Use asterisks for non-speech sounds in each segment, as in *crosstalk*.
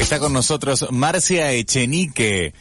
Está con nosotros Marcia Echenique,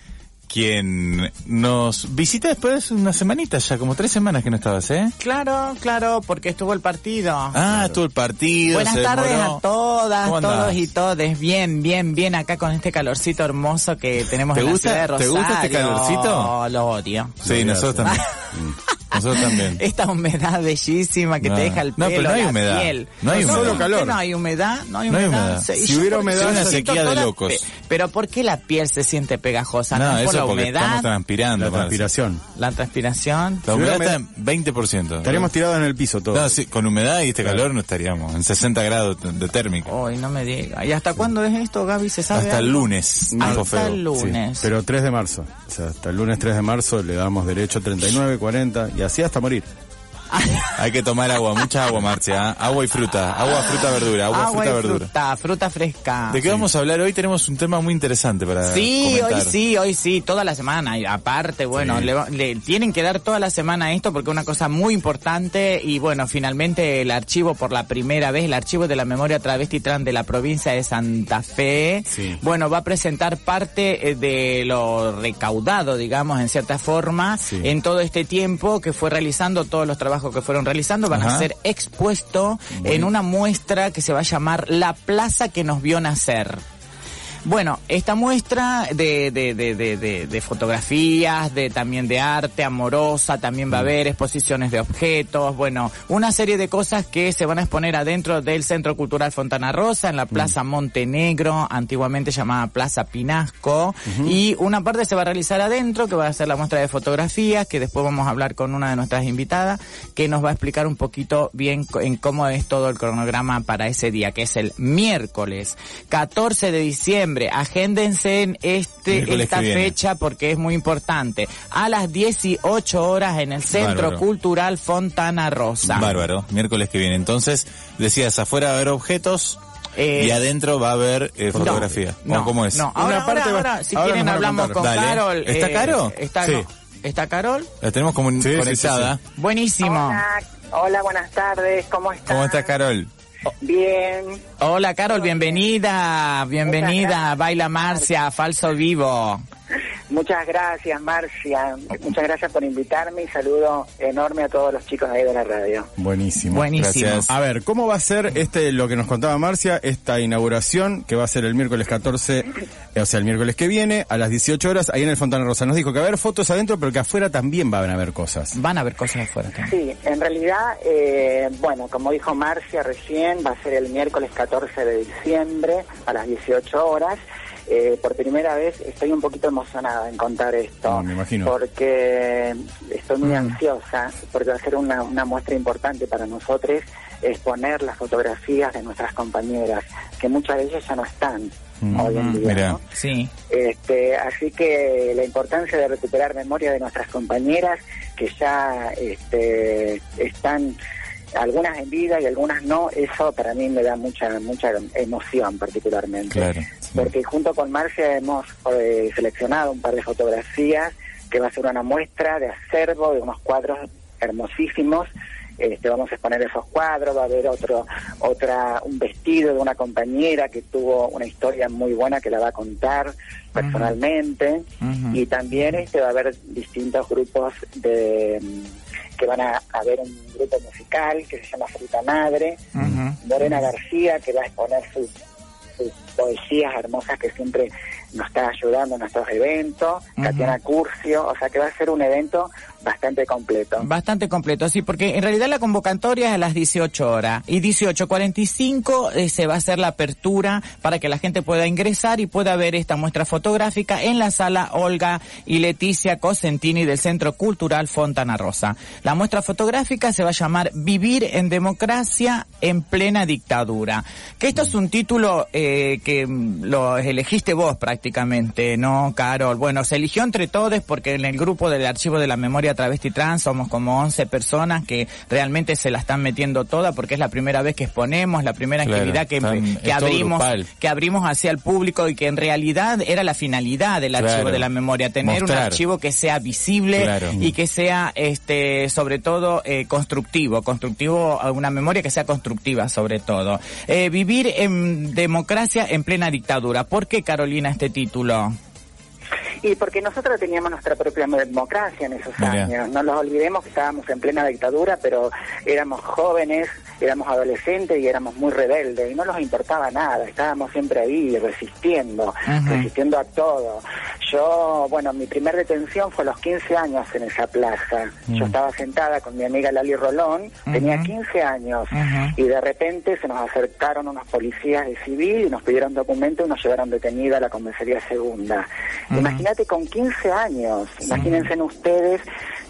quien nos visita después de unas semanitas, ya como tres semanas que no estabas, ¿eh? Claro, claro, porque estuvo el partido. Ah, estuvo el partido. Buenas se tardes demoró. a todas, todos y todes. Bien, bien, bien acá con este calorcito hermoso que tenemos ¿Te en gusta- la ciudad de te gusta este calorcito? Lo odio. Sí, nosotros también. *laughs* nosotros también. *laughs* Esta humedad bellísima que No. te deja el No, pelo, pero no hay la humedad. piel. No hay humedad. ¿por Solo qué calor. No hay humedad, no hay No hay humedad. humedad. Si hubiera humedad, es una sequía de locos. Pero ¿por qué la piel se siente pegajosa? No, ¿No, por la porque humedad? estamos transpirando. La transpiración. La transpiración. La humedad Si está en 20%. Estaríamos tirados en el piso todos. No, sí, con humedad y este calor no estaríamos en 60 grados de térmico. Ay, no me diga. ¿Y hasta cuándo es esto, Gaby? ¿Se sabe Hasta el algo? lunes. Hasta Feo. el Sí, lunes. pero 3 de marzo. O sea, hasta el lunes 3 de marzo le damos derecho 39, 40 y así hasta morir. *laughs* Hay que tomar agua, mucha agua, Marcia. ¿eh? Agua y fruta. Agua, fruta, verdura. Agua, Agua fruta, y verdura. fruta, fruta fresca. ¿De qué vamos a hablar hoy? Tenemos un tema muy interesante para Sí, comentar. hoy sí, hoy sí, toda la semana. Y aparte, bueno, Sí. le, le tienen que dar toda la semana esto porque es una cosa muy importante. Y bueno, finalmente el archivo por la primera vez, el archivo de la memoria travesti trans de la provincia de Santa Fe, Sí. bueno, va a presentar parte eh, de lo recaudado, digamos, en cierta forma, en todo este tiempo que fue realizando, todos los trabajos que fueron realizando, van Ajá. a ser expuestos en una muestra que se va a llamar La Plaza que nos vio nacer. Bueno, esta muestra de, de, de, de, de- de fotografías, de también de arte amorosa, también va a haber exposiciones de objetos, bueno, una serie de cosas que se van a exponer adentro del Centro Cultural Fontana Rosa, en la Plaza Montenegro, antiguamente llamada Plaza Pinasco, y una parte se va a realizar adentro, que va a ser la muestra de fotografías, que después vamos a hablar con una de nuestras invitadas, que nos va a explicar un poquito bien en cómo es todo el cronograma para ese día, que es el miércoles 14 de diciembre. Agéndense en este, Miércoles esta fecha porque es muy importante. A las 18 horas en el Centro Bárbaro. Cultural Fontana Rosa. Bárbaro, miércoles que viene. Entonces, decías, afuera va a haber objetos Eh, y adentro va a haber eh, fotografía. ¿O No, ¿Cómo es? No, ahora, Una parte ahora, va- ahora, si ahora quieren hablamos con Dale. Carol. ¿Está eh, Caro? Está, Sí. no. ¿Está Carol? La tenemos comun- Sí, sí, sí, conectada. sí. Buenísimo. Hola, hola, buenas tardes, ¿cómo estás? ¿Cómo está Carol? Bien, Hola Carol, bienvenida, bienvenida. Baila Marcia, Falso Vivo. Muchas gracias Marcia, muchas gracias por invitarme y saludo enorme a todos los chicos ahí de la radio. Buenísimo. Buenísimo. Gracias. A ver, ¿cómo va a ser este lo que nos contaba Marcia, esta inauguración que va a ser el miércoles 14, eh, o sea, el miércoles que viene a las 18 horas ahí en el Fontana Rosa? Nos dijo que va a haber fotos adentro, pero que afuera también van a haber cosas. Van a ver cosas afuera también. Sí, en realidad, eh, bueno, como dijo Marcia recién, va a ser el miércoles 14 de diciembre a las 18 horas. Eh, por primera vez estoy un poquito emocionada en contar esto. No, me imagino. Porque estoy muy ansiosa, porque va a ser una, una muestra importante para nosotros exponer las fotografías de nuestras compañeras, que muchas de ellas ya no están hoy en día. Mira. ¿no? Sí. Este, así que la importancia de recuperar memoria de nuestras compañeras que ya este, están algunas en vida y algunas no, eso para mí me da mucha mucha emoción particularmente. Claro, sí. Porque junto con Marcia hemos eh, seleccionado un par de fotografías que va a ser una muestra de acervo de unos cuadros hermosísimos. Este, vamos a exponer esos cuadros, va a haber otro, otra, un vestido de una compañera que tuvo una historia muy buena que la va a contar personalmente y también este va a haber distintos grupos de que van a haber un grupo musical que se llama Fruta Madre, Ujú. Morena García que va a exponer sus, sus poesías hermosas que siempre nos está ayudando en nuestros eventos, Ujú. Tatiana Curcio, o sea que va a ser un evento bastante completo. Bastante completo, sí, porque en realidad la convocatoria es a las 18 horas y 18.45 eh, se va a hacer la apertura para que la gente pueda ingresar y pueda ver esta muestra fotográfica en la sala Olga y Leticia Cosentini del Centro Cultural Fontana Rosa. La muestra fotográfica se va a llamar Vivir en democracia en plena dictadura. Que esto es un título eh, que mm, lo elegiste vos prácticamente, ¿no, Carol? Bueno, se eligió entre todos porque en el grupo del Archivo de la Memoria Travesti Trans somos como 11 personas que realmente se la están metiendo toda porque es la primera vez que exponemos, la primera Claro, actividad que, están- abrimos, grupal. que abrimos hacia el público y que en realidad era la finalidad del Archivo de la Memoria, tener un archivo que sea visible Claro. y que sea este sobre todo eh, constructivo, constructivo, una memoria que sea constructiva sobre todo. Eh, vivir en democracia en plena dictadura. ¿Por qué Carolina este título? Y porque nosotros teníamos nuestra propia democracia en esos años. No nos olvidemos que estábamos en plena dictadura, pero éramos jóvenes, éramos adolescentes y éramos muy rebeldes y no nos importaba nada. Estábamos siempre ahí resistiendo, resistiendo a todo. Yo, bueno, mi primer detención fue a los 15 años en esa plaza. Yo estaba sentada con mi amiga Lali Rolón, tenía Ujú. 15 años y de repente se nos acercaron unos policías de civil y nos pidieron documento y nos llevaron detenida a la comisaría segunda. Imagínate con 15 años, imagínense en ustedes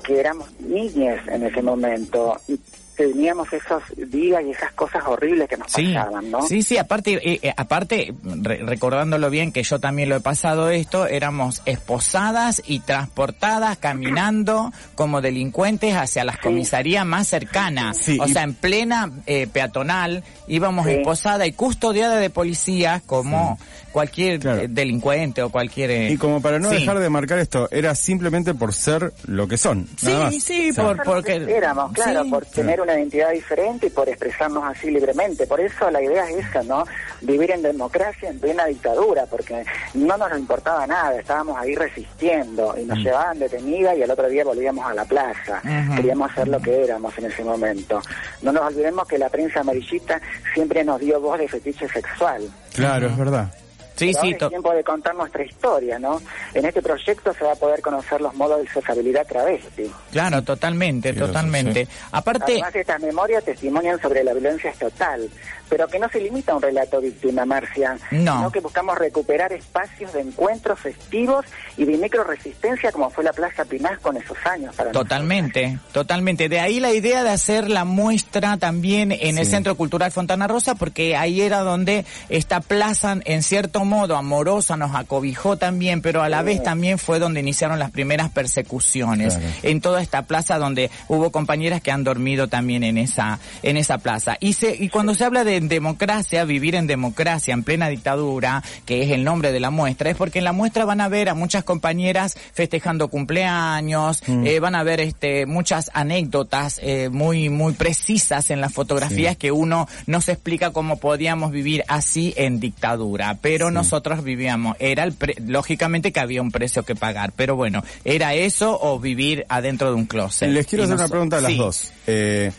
que éramos niñas en ese momento y teníamos esos días y esas cosas horribles que nos Sí, pasaban, ¿no? sí, sí, aparte, eh, eh, aparte, re- recordándolo bien que yo también lo he pasado esto, éramos esposadas y transportadas caminando como delincuentes hacia las comisarías más cercanas. Sí, o sea, en plena eh, peatonal íbamos Sí. esposada y custodiada de policías como cualquier Claro. eh, delincuente o cualquier... eh, Y como para no sí. dejar de marcar esto, era simplemente por ser lo que son. Sí, nada más. sí, O sea, por, Por porque... éramos, claro, sí. por tener una identidad diferente y por expresarnos así libremente. Por eso la idea es esa, ¿no? Vivir en democracia en plena dictadura, porque no nos importaba nada, estábamos ahí resistiendo y nos llevaban detenida y al otro día volvíamos a la plaza. Queríamos ser lo que éramos en ese momento. No nos olvidemos que la prensa amarillita siempre nos dio voz de fetiche sexual. Claro, es verdad. Sí, Pero sí, ahora es tiempo de contar nuestra historia, ¿no? En este proyecto se va a poder conocer los modos de sociabilidad travesti. claro, totalmente, totalmente. Aparte... Además, estas memorias testimonian sobre la violencia estatal, pero que no se limita a un relato víctima, Marcia, No. sino que buscamos recuperar espacios de encuentros festivos y de microresistencia como fue la Plaza Pinasco en esos años. Para Totalmente, totalmente. De ahí la idea de hacer la muestra también en el. Centro Cultural Fontana Rosa, porque ahí era donde esta plaza, en cierto modo, amorosa, nos acobijó también, pero a la vez también fue donde iniciaron las primeras persecuciones. Claro. En toda esta plaza donde hubo compañeras que han dormido también en esa, en esa plaza. Y se, y cuando se habla de democracia, vivir en democracia, en plena dictadura, que es el nombre de la muestra, es porque en la muestra van a ver a muchas compañeras festejando cumpleaños, eh, van a ver este muchas anécdotas eh, muy muy precisas en las fotografías que uno no se explica cómo podíamos vivir así en dictadura, pero nosotros vivíamos, era el pre- lógicamente que había un precio que pagar, pero bueno, era eso o vivir adentro de un closet. Les quiero Y hacer una pregunta a las sí. dos. Eh,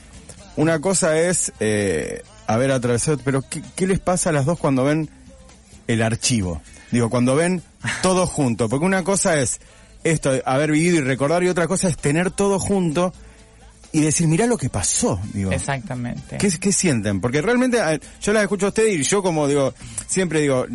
una cosa es eh, haber atravesado, pero ¿qué, qué les pasa a las dos cuando ven el archivo? Digo, cuando ven todo junto. Porque una cosa es esto, haber vivido y recordar, y otra cosa es tener todo junto y decir, mirá lo que pasó. Digo, Exactamente. ¿Qué, qué sienten? Porque realmente yo las escucho a ustedes y yo como digo, siempre digo,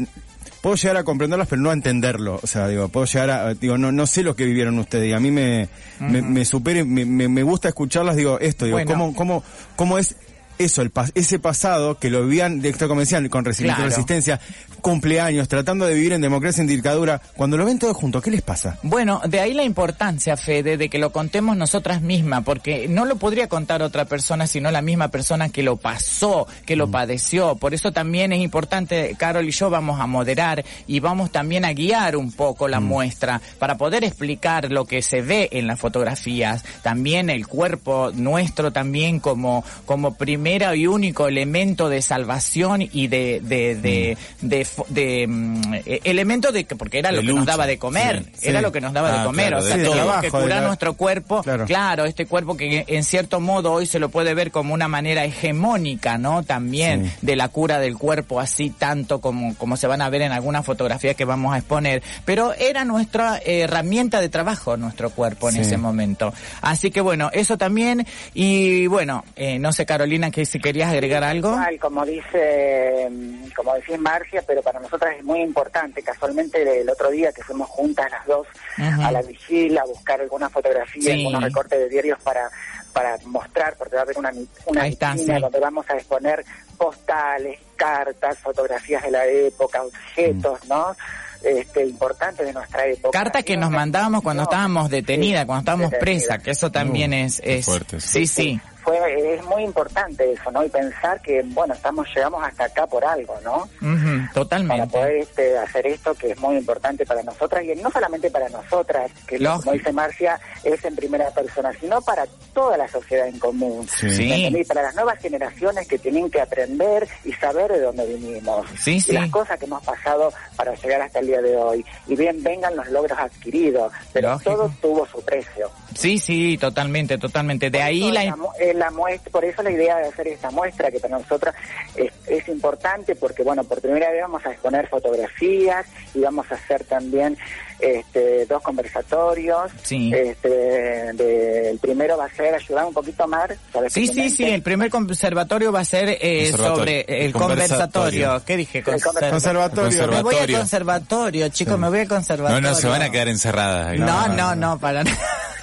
puedo llegar a comprenderlas pero no a entenderlo. O sea, digo, puedo llegar a, digo, no, no sé lo que vivieron ustedes y a mí me, me, me supera y me, me, me gusta escucharlas, digo, esto, digo, Bueno. ¿cómo, cómo, cómo es eso, el pas- ese pasado que lo vivían, de esto como decían, con Claro. resistencia, cumpleaños, tratando de vivir en democracia, en dictadura, cuando lo ven todo junto, ¿qué les pasa? Bueno, de ahí la importancia, Fede, de que lo contemos nosotras mismas, porque no lo podría contar otra persona, sino la misma persona que lo pasó, que lo padeció. Por eso también es importante, Carol y yo vamos a moderar y vamos también a guiar un poco la muestra para poder explicar lo que se ve en las fotografías, también el cuerpo nuestro también como, como, prim- primera y único elemento de salvación y de de de, de, fo- de, mm, elemento de que porque era lo De que nos daba de comer, sí, era sí. lo que nos daba Ah, de comer, claro, o sea, de teníamos que Trabajo, de curar la- nuestro cuerpo, Claro. claro. este cuerpo que en cierto modo hoy se lo puede ver como una manera hegemónica, ¿no? También Sí. de la cura del cuerpo así tanto como como se van a ver en algunas fotografías que vamos a exponer, pero era nuestra eh, herramienta de trabajo nuestro cuerpo en Sí. ese momento. Así que bueno, eso también y bueno, eh, no sé Carolina que si querías agregar algo. Igual, como dice, mm, como decís Marcia, pero para nosotras es muy importante. Casualmente el otro día que fuimos juntas las dos a la vigila a buscar algunas fotografías, Sí. algunos recortes de diarios para para mostrar, porque va a haber una, una está, vitrina sí. donde vamos a exponer postales, cartas, fotografías de la época, objetos, ¿no? Este, importantes de nuestra época. Cartas que nos mandábamos cuando no, estábamos detenidas, sí, cuando estábamos detenida. presas, que eso también Uh, es, es fuerte, sí, sí. Fue, es muy importante eso, ¿no? Y pensar que, bueno, estamos llegamos hasta acá por algo, ¿no? Ujú, para totalmente. poder este, hacer esto que es muy importante para nosotras y no solamente para nosotras, que Lógico. como dice Marcia, es en primera persona, sino para toda la sociedad en común. Sí. Sí. Para las nuevas generaciones que tienen que aprender y saber de dónde vinimos. Sí, y sí. las cosas que hemos pasado para llegar hasta el día de hoy. Y bien, vengan los logros adquiridos, pero Lógico. todo tuvo su precio. Sí, sí, totalmente, totalmente. De ahí la... la muestra, por eso la idea de hacer esta muestra que para nosotros es, es importante porque bueno por primera vez vamos a exponer fotografías y vamos a hacer también este, dos conversatorios. Sí. Este, de- el primero va a ser ayudar un poquito Mar. ¿sabes Sí, sí, sí, el primer conservatorio va a ser eh, Conservatorio. sobre el Conversatorio. conversatorio. ¿Qué dije? El Conser- Conservatorio. Me voy al Conservatorio. chicos, me voy al No, conservatorio. no, se van a quedar encerradas. ahí. No, no, no, para nada.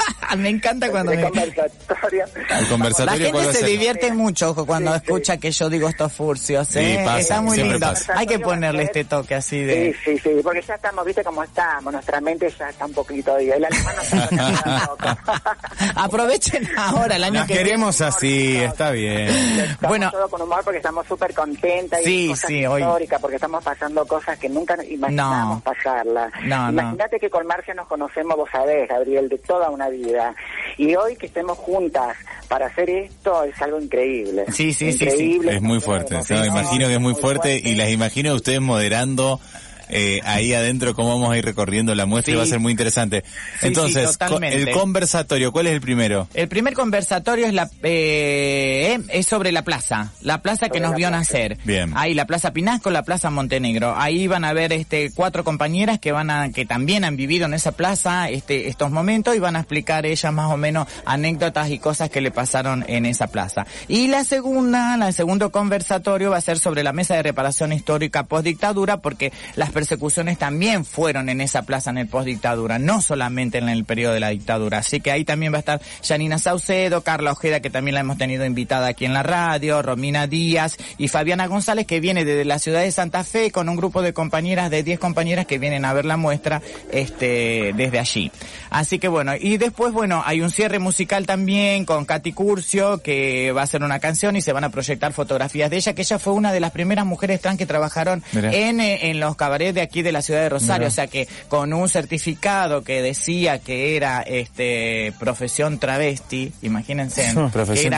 *laughs* Me encanta cuando El me... conversatorio. El conversatorio, La ¿cuál va gente se divierte mucho ojo, cuando Sí, sí. escucha que yo digo estos furcios, Sí, ¿eh? pasa, Está muy lindo. pasa. Hay que ponerle este toque así de... Sí, sí, sí, porque ya estamos, viste cómo estamos, nuestra mente ya está un poquito, y el alemán. *laughs* Aprovechen ahora el año Nos que viene. queremos así, está bien. Estamos Bueno. todo con humor porque estamos súper contentas y Sí, cosas sí, hoy- porque estamos pasando cosas que nunca imaginábamos No. pasarlas. No, no. Imagínate que con Marcia nos conocemos, vos sabés, Gabriel, de toda una vida. Y hoy que estemos juntas para hacer esto es algo increíble. Sí, sí, sí, sí. Increíble. Es muy fuerte. Sí, imagino que es muy fuerte fuerte. y las imagino a ustedes moderando eh, ahí adentro cómo vamos a ir recorriendo la muestra y Sí. va a ser muy interesante. sí, Entonces, co- totalmente. el conversatorio, ¿cuál es el primero? El primer conversatorio es la eh, es sobre la plaza, la plaza que nos vio plaza. nacer. Bien. Ahí la Plaza Pinasco, la Plaza Montenegro. Ahí van a ver este cuatro compañeras que van a que también han vivido en esa plaza este estos momentos y van a explicar ellas más o menos anécdotas y cosas que le pasaron en esa plaza. Y la segunda, la segundo conversatorio va a ser sobre la mesa de reparación histórica post dictadura porque las persecuciones también fueron en esa plaza en el post dictadura, no solamente en el periodo de la dictadura. Así que ahí también va a estar Janina Saucedo, Carla Ojeda, que también la hemos tenido invitada aquí en la radio, Romina Díaz y Fabiana González, que viene desde la ciudad de Santa Fe con un grupo de compañeras, de 10 compañeras que vienen a ver la muestra este desde allí. Así que bueno, y después, bueno, hay un cierre musical también con Katy Curcio, que va a hacer una canción y se van a proyectar fotografías de ella, que ella fue una de las primeras mujeres trans que trabajaron Mirá. en, eh, en los cabarets de aquí de la ciudad de Rosario, o sea que con un certificado que decía que era este profesión travesti, imagínense, *laughs* era travesti.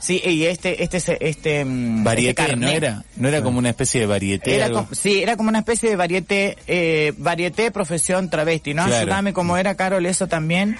sí, y este este este, este mm, Varieté, este ¿no carnet. era? ¿No era como una especie de varieté? Era como- sí, era como una especie de varieté, eh, varieté profesión travesti, ¿no? Claro. Ayúdame cómo era, Carol, eso también.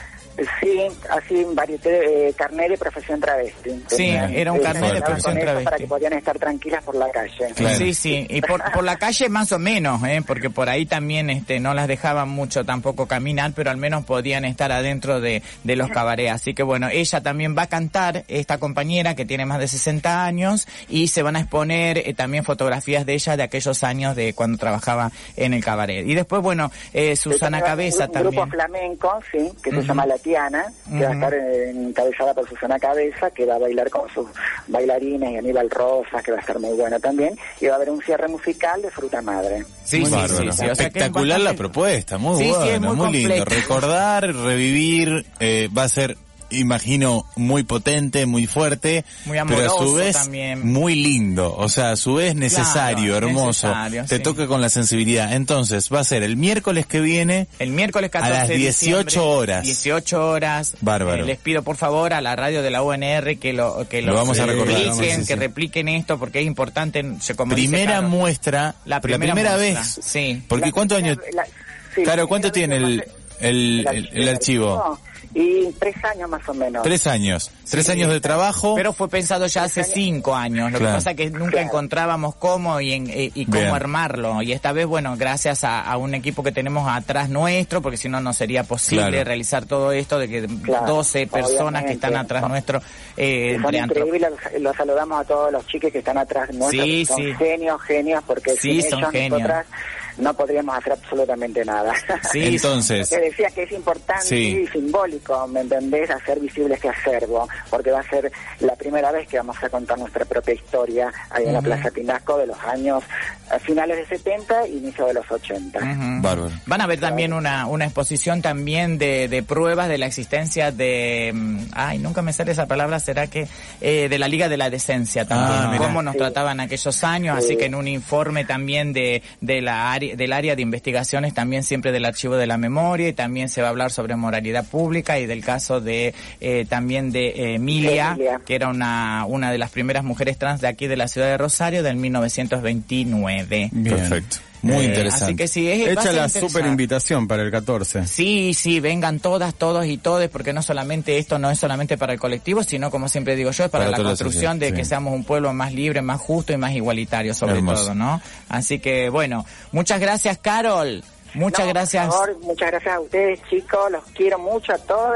Sí, así varieté, eh, carnet de profesión travesti. Sí, era un eh, carnet de con profesión travesti. Para que podían estar tranquilas por la calle. Claro. Sí, sí, y por, *laughs* por la calle más o menos, ¿eh? porque por ahí también este, no las dejaban mucho tampoco caminar, pero al menos podían estar adentro de, de los cabarets. Así que bueno, ella también va a cantar, esta compañera que tiene más de 60 años, y se van a exponer eh, también fotografías de ella de aquellos años de cuando trabajaba en el cabaret. Y después, bueno, eh, Susana Cabeza un, también. grupo flamenco, sí, que se Ujú. llama La Tiana, que va a estar encabezada por Susana Cabeza, que va a bailar con sus bailarines y Aníbal Rosas, que va a estar muy bueno también, y va a haber un cierre musical de Fruta Madre. Sí, Muy sí, bárbaro. sí, sí, o sea que es Espectacular la propuesta, muy Sí, sí, bueno, es muy muy, lindo. Recordar, revivir, eh, va a ser imagino muy potente, muy fuerte, Muy pero a su amoroso vez también. muy lindo, o sea, a su vez necesario, Claro, hermoso, necesario, te sí. toca con la sensibilidad. Entonces, va a ser el miércoles que viene, El miércoles 14 A las de 18 diciembre, horas. 18 horas. Bárbaro. Eh, les pido por favor a la radio de la UNR que lo que Lo vamos a recordar, repliquen, que sí. repliquen esto porque es importante. se- dice primera muestra, La primera primera vez. sí. Porque La ¿cuántos años? primera- la- sí, Claro, la ¿cuánto tiene el, el, el archivo? Y tres años más o menos. Tres años. Tres años de trabajo. Pero fue pensado ya hace cinco años. Lo Claro. que pasa es que nunca Claro. encontrábamos cómo y, en- y- y cómo Bien. armarlo. Y esta vez, bueno, gracias a, a un equipo que tenemos atrás nuestro, porque si no, no sería posible Claro. realizar todo esto de que Claro, 12 personas obviamente. que están atrás nuestro. Eh, son increíbles, los, los saludamos a todos los chiques que están atrás nuestros, Sí, que son sí. genios, genios, porque Sí, sin son ellos genios. nosotras no podríamos hacer absolutamente nada. Sí, *laughs* Entonces, Te decía que es importante Sí. y simbólico, ¿me entendés? Hacer visible este acervo, porque va a ser la primera vez que vamos a contar nuestra propia historia ahí en la Plaza Pinasco de los años finales de 70 inicio de los 80. Ujú. Bárbaro. Van a ver también una, una exposición también de, de pruebas de la existencia de, mm, ay, nunca me sale esa palabra, será que eh, de la Liga de la Decencia también, Ah, cómo nos Sí. trataban aquellos años, Sí. así que en un informe también de, de la área, del área de investigaciones también siempre del archivo de la memoria y también se va a hablar sobre moralidad pública y del caso de eh, también de eh, Emilia, Emilia. que era una, una de las primeras mujeres trans de aquí de la ciudad de Rosario del 1929. Bien. Perfecto. Muy Eh, interesante. Así que es, Echa la super invitación para el 14. Sí, sí, vengan todas, todos y todes, porque no solamente esto no es solamente para el colectivo, sino como siempre digo yo, es para, Para la construcción de que seamos un pueblo más libre, más justo y más igualitario sobre Hermoso. todo, ¿no? Así que bueno, muchas gracias Carol, muchas No, gracias. Por favor, muchas gracias a ustedes, chicos. Los quiero mucho a todos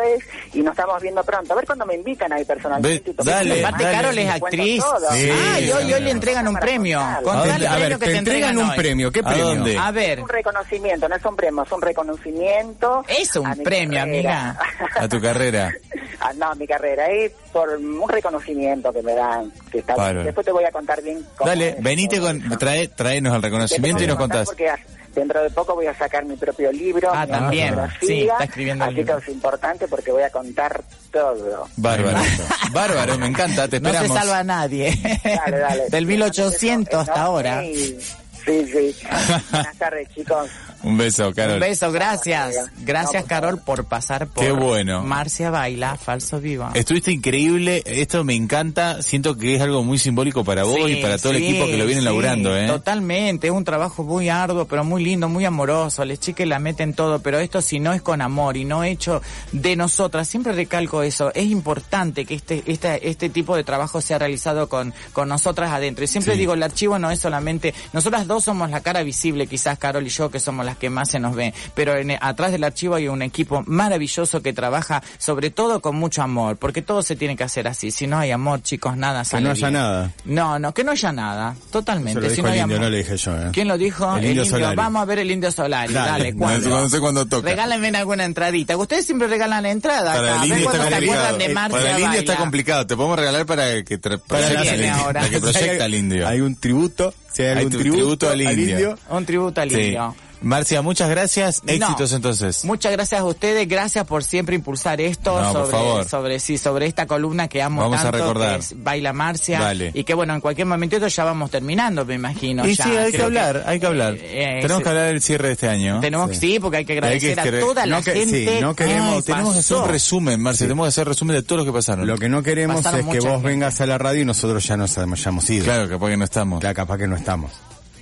y nos estamos viendo pronto. A ver cuando me invitan ahí personalmente. Tomemos dale, Aparte dale. Carol es actriz. Sí, ah, y hoy, hoy le entregan un premio. Con ¿A premio A ver, que te entregan un premio. ¿Qué ¿A premio? dónde? A ver, Un reconocimiento, no es un premio, es un reconocimiento. Es un a mi premio, carrera. A tu carrera. *laughs* Ah, no, mi carrera es por un reconocimiento que me dan. Que está. Después te voy a contar bien cómo Dale, venite con, trae, traenos el reconocimiento y nos a contás. Porque dentro de poco voy a sacar mi propio libro. Ah, mi también. Sí, está escribiendo el Así que es importante porque voy a contar todo. Bárbaro. *laughs* Bárbaro, me encanta, te no se esperamos. salva a nadie. Dale, dale. Del 1800 Eso, hasta ahora. Sí, sí. *laughs* Buenas tardes, chicos. Un beso, Carol. Un beso, gracias. Gracias, Carol, por pasar por Qué bueno. Marcia Baila, Falso Viva. Estuviste increíble, esto me encanta, siento que es algo muy simbólico para vos y para todo el equipo que lo viene sí, laburando, ¿eh? Totalmente, es un trabajo muy arduo, pero muy lindo, muy amoroso. Les chiques la meten todo, pero esto si no es con amor y no hecho de nosotras, siempre recalco eso, es importante que este, este, este tipo de trabajo sea realizado con, con nosotras adentro. Y siempre Sí. digo, el archivo no es solamente, nosotras dos somos la cara visible, quizás Carol y yo, que somos las que más se nos ven, pero en- atrás del archivo hay un equipo maravilloso que trabaja sobre todo con mucho amor, porque todo se tiene que hacer así. Si no hay amor, chicos, nada Que sale no haya bien. nada. No, no, que no haya nada, Eso totalmente. lo si dijo no el hay indio, amor. no le dije yo, ¿eh? ¿Quién lo dijo? El Indio Solari. Vamos a ver el Indio Solari. Dale. Dale, No ¿cuándo? sé- no sé cuándo toca. Regálenme alguna entradita. Ustedes siempre regalan la entrada Para acá. el A ver indio está cuándo se complicado. acuerdan de Marcia Para el indio está Baila. complicado. Te podemos regalar para que tra- Para proyecte la- al viene indio, ahora. para que proyecta al indio. Hay un tributo. Si hay Hay algún tu- tributo, tributo al indio. Un tributo al Sí. indio. Marcia, muchas gracias. No. Éxitos entonces. Muchas gracias a ustedes, gracias por siempre impulsar esto No, por sobre, favor. sobre sí, sobre esta columna que amo Vamos a tanto, recordar. que es Baila Marcia, Dale. y que bueno, en cualquier momentito ya vamos terminando, me imagino. y ya. sí, hay que hablar, hay que hablar. eh, eh, Tenemos sí. que hablar del cierre de este año. Tenemos que sí, porque hay que agradecer Hay que a toda no la que- sí, gente. no queremos- Ay, tenemos que hacer un resumen, Marcia. Tenemos que hacer resumen de todo lo que pasaron. Lo que no queremos Pasaron es que vos gente. vengas a la radio y nosotros ya nos hayamos ido. Claro, capaz que no estamos. Claro, capaz que no estamos.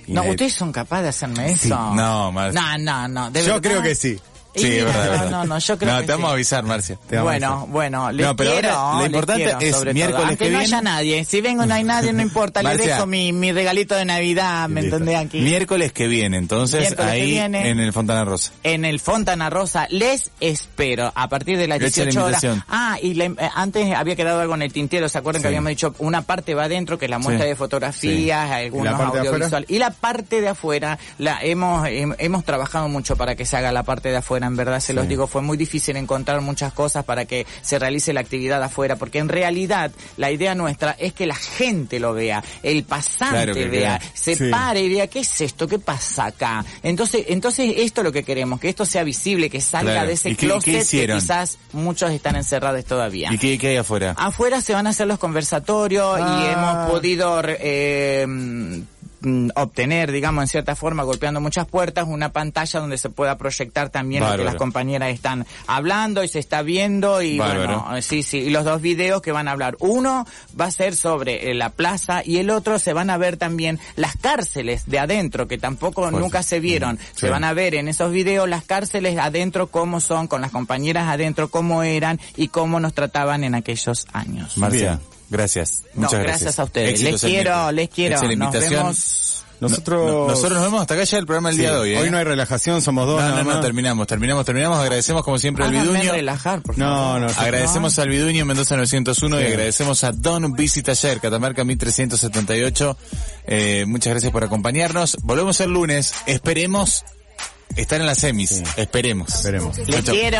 No, ustedes son capaces de hacerme eso. Sí. No, Marcia. No, no, no. de Yo verdad. creo que sí. Sí, es mira, verdad, no, verdad. no, no, yo creo No, que te vamos sí. a avisar, Marcia. Te vamos a Bueno, avisar. bueno, les No, pero ahora lo les importante quiero, es miércoles. Aunque que no viene. haya nadie, si vengo no hay nadie, no importa, le Marcia. dejo mi, mi regalito de Navidad, ¿me entendés aquí? Miércoles que viene, entonces, Miércoles ahí viene. en el Fontana Rosa. en el Fontana Rosa. Les espero a partir de las Echa la 18 horas. Ah, y la- eh, antes había quedado algo en el tintero, ¿se acuerdan que habíamos dicho una parte va adentro, que es la muestra Sí. de fotografías, algunos ¿Y la parte de audiovisuales. Y la parte de afuera, la hemos, hem- hemos trabajado mucho para que se haga la parte de afuera. En verdad se los digo, fue muy difícil encontrar muchas cosas para que se realice la actividad afuera, porque en realidad la idea nuestra es que la gente lo vea, el pasante Claro vea, vea. se Sí. pare y diga, ¿qué es esto? ¿Qué pasa acá? Entonces, entonces esto es lo que queremos, que esto sea visible, que salga Claro. de ese ¿Y qué- que quizás muchos están encerrados todavía. ¿Y qué, qué hay afuera? Afuera se van a hacer los conversatorios y Ah. hemos podido eh, obtener, digamos, en cierta forma, golpeando muchas puertas, una pantalla donde se pueda proyectar también lo que las compañeras están hablando y se está viendo y Bárbaro. bueno, eh, sí, sí, y los dos videos que van a hablar. Uno va a ser sobre eh, la plaza y el otro se van a ver también las cárceles de adentro, que tampoco Pues, nunca se vieron. mm, Se van a ver en esos videos las cárceles adentro, cómo son, con las compañeras adentro, cómo eran y cómo nos trataban en aquellos años. Marcia, Bien. Gracias. No, Muchas gracias gracias. a ustedes. Éxitos Les quiero, les quiero. Excelente Nos invitación. vemos. Nosotros, No- nosotros nos vemos hasta acá ya el programa del día de hoy, ¿eh? Hoy no hay relajación, somos dos. no, no, no, terminamos, terminamos, terminamos. Agradecemos como siempre al Viduño. relajar, por No, favor. no, Agradecemos al Viduño en Mendoza 901 y Sí. agradecemos a Don Bici Taller, Catamarca 1378. Eh, muchas gracias por acompañarnos. Volvemos el lunes. Esperemos estar en las semis. Esperemos. Esperemos. Les quiero.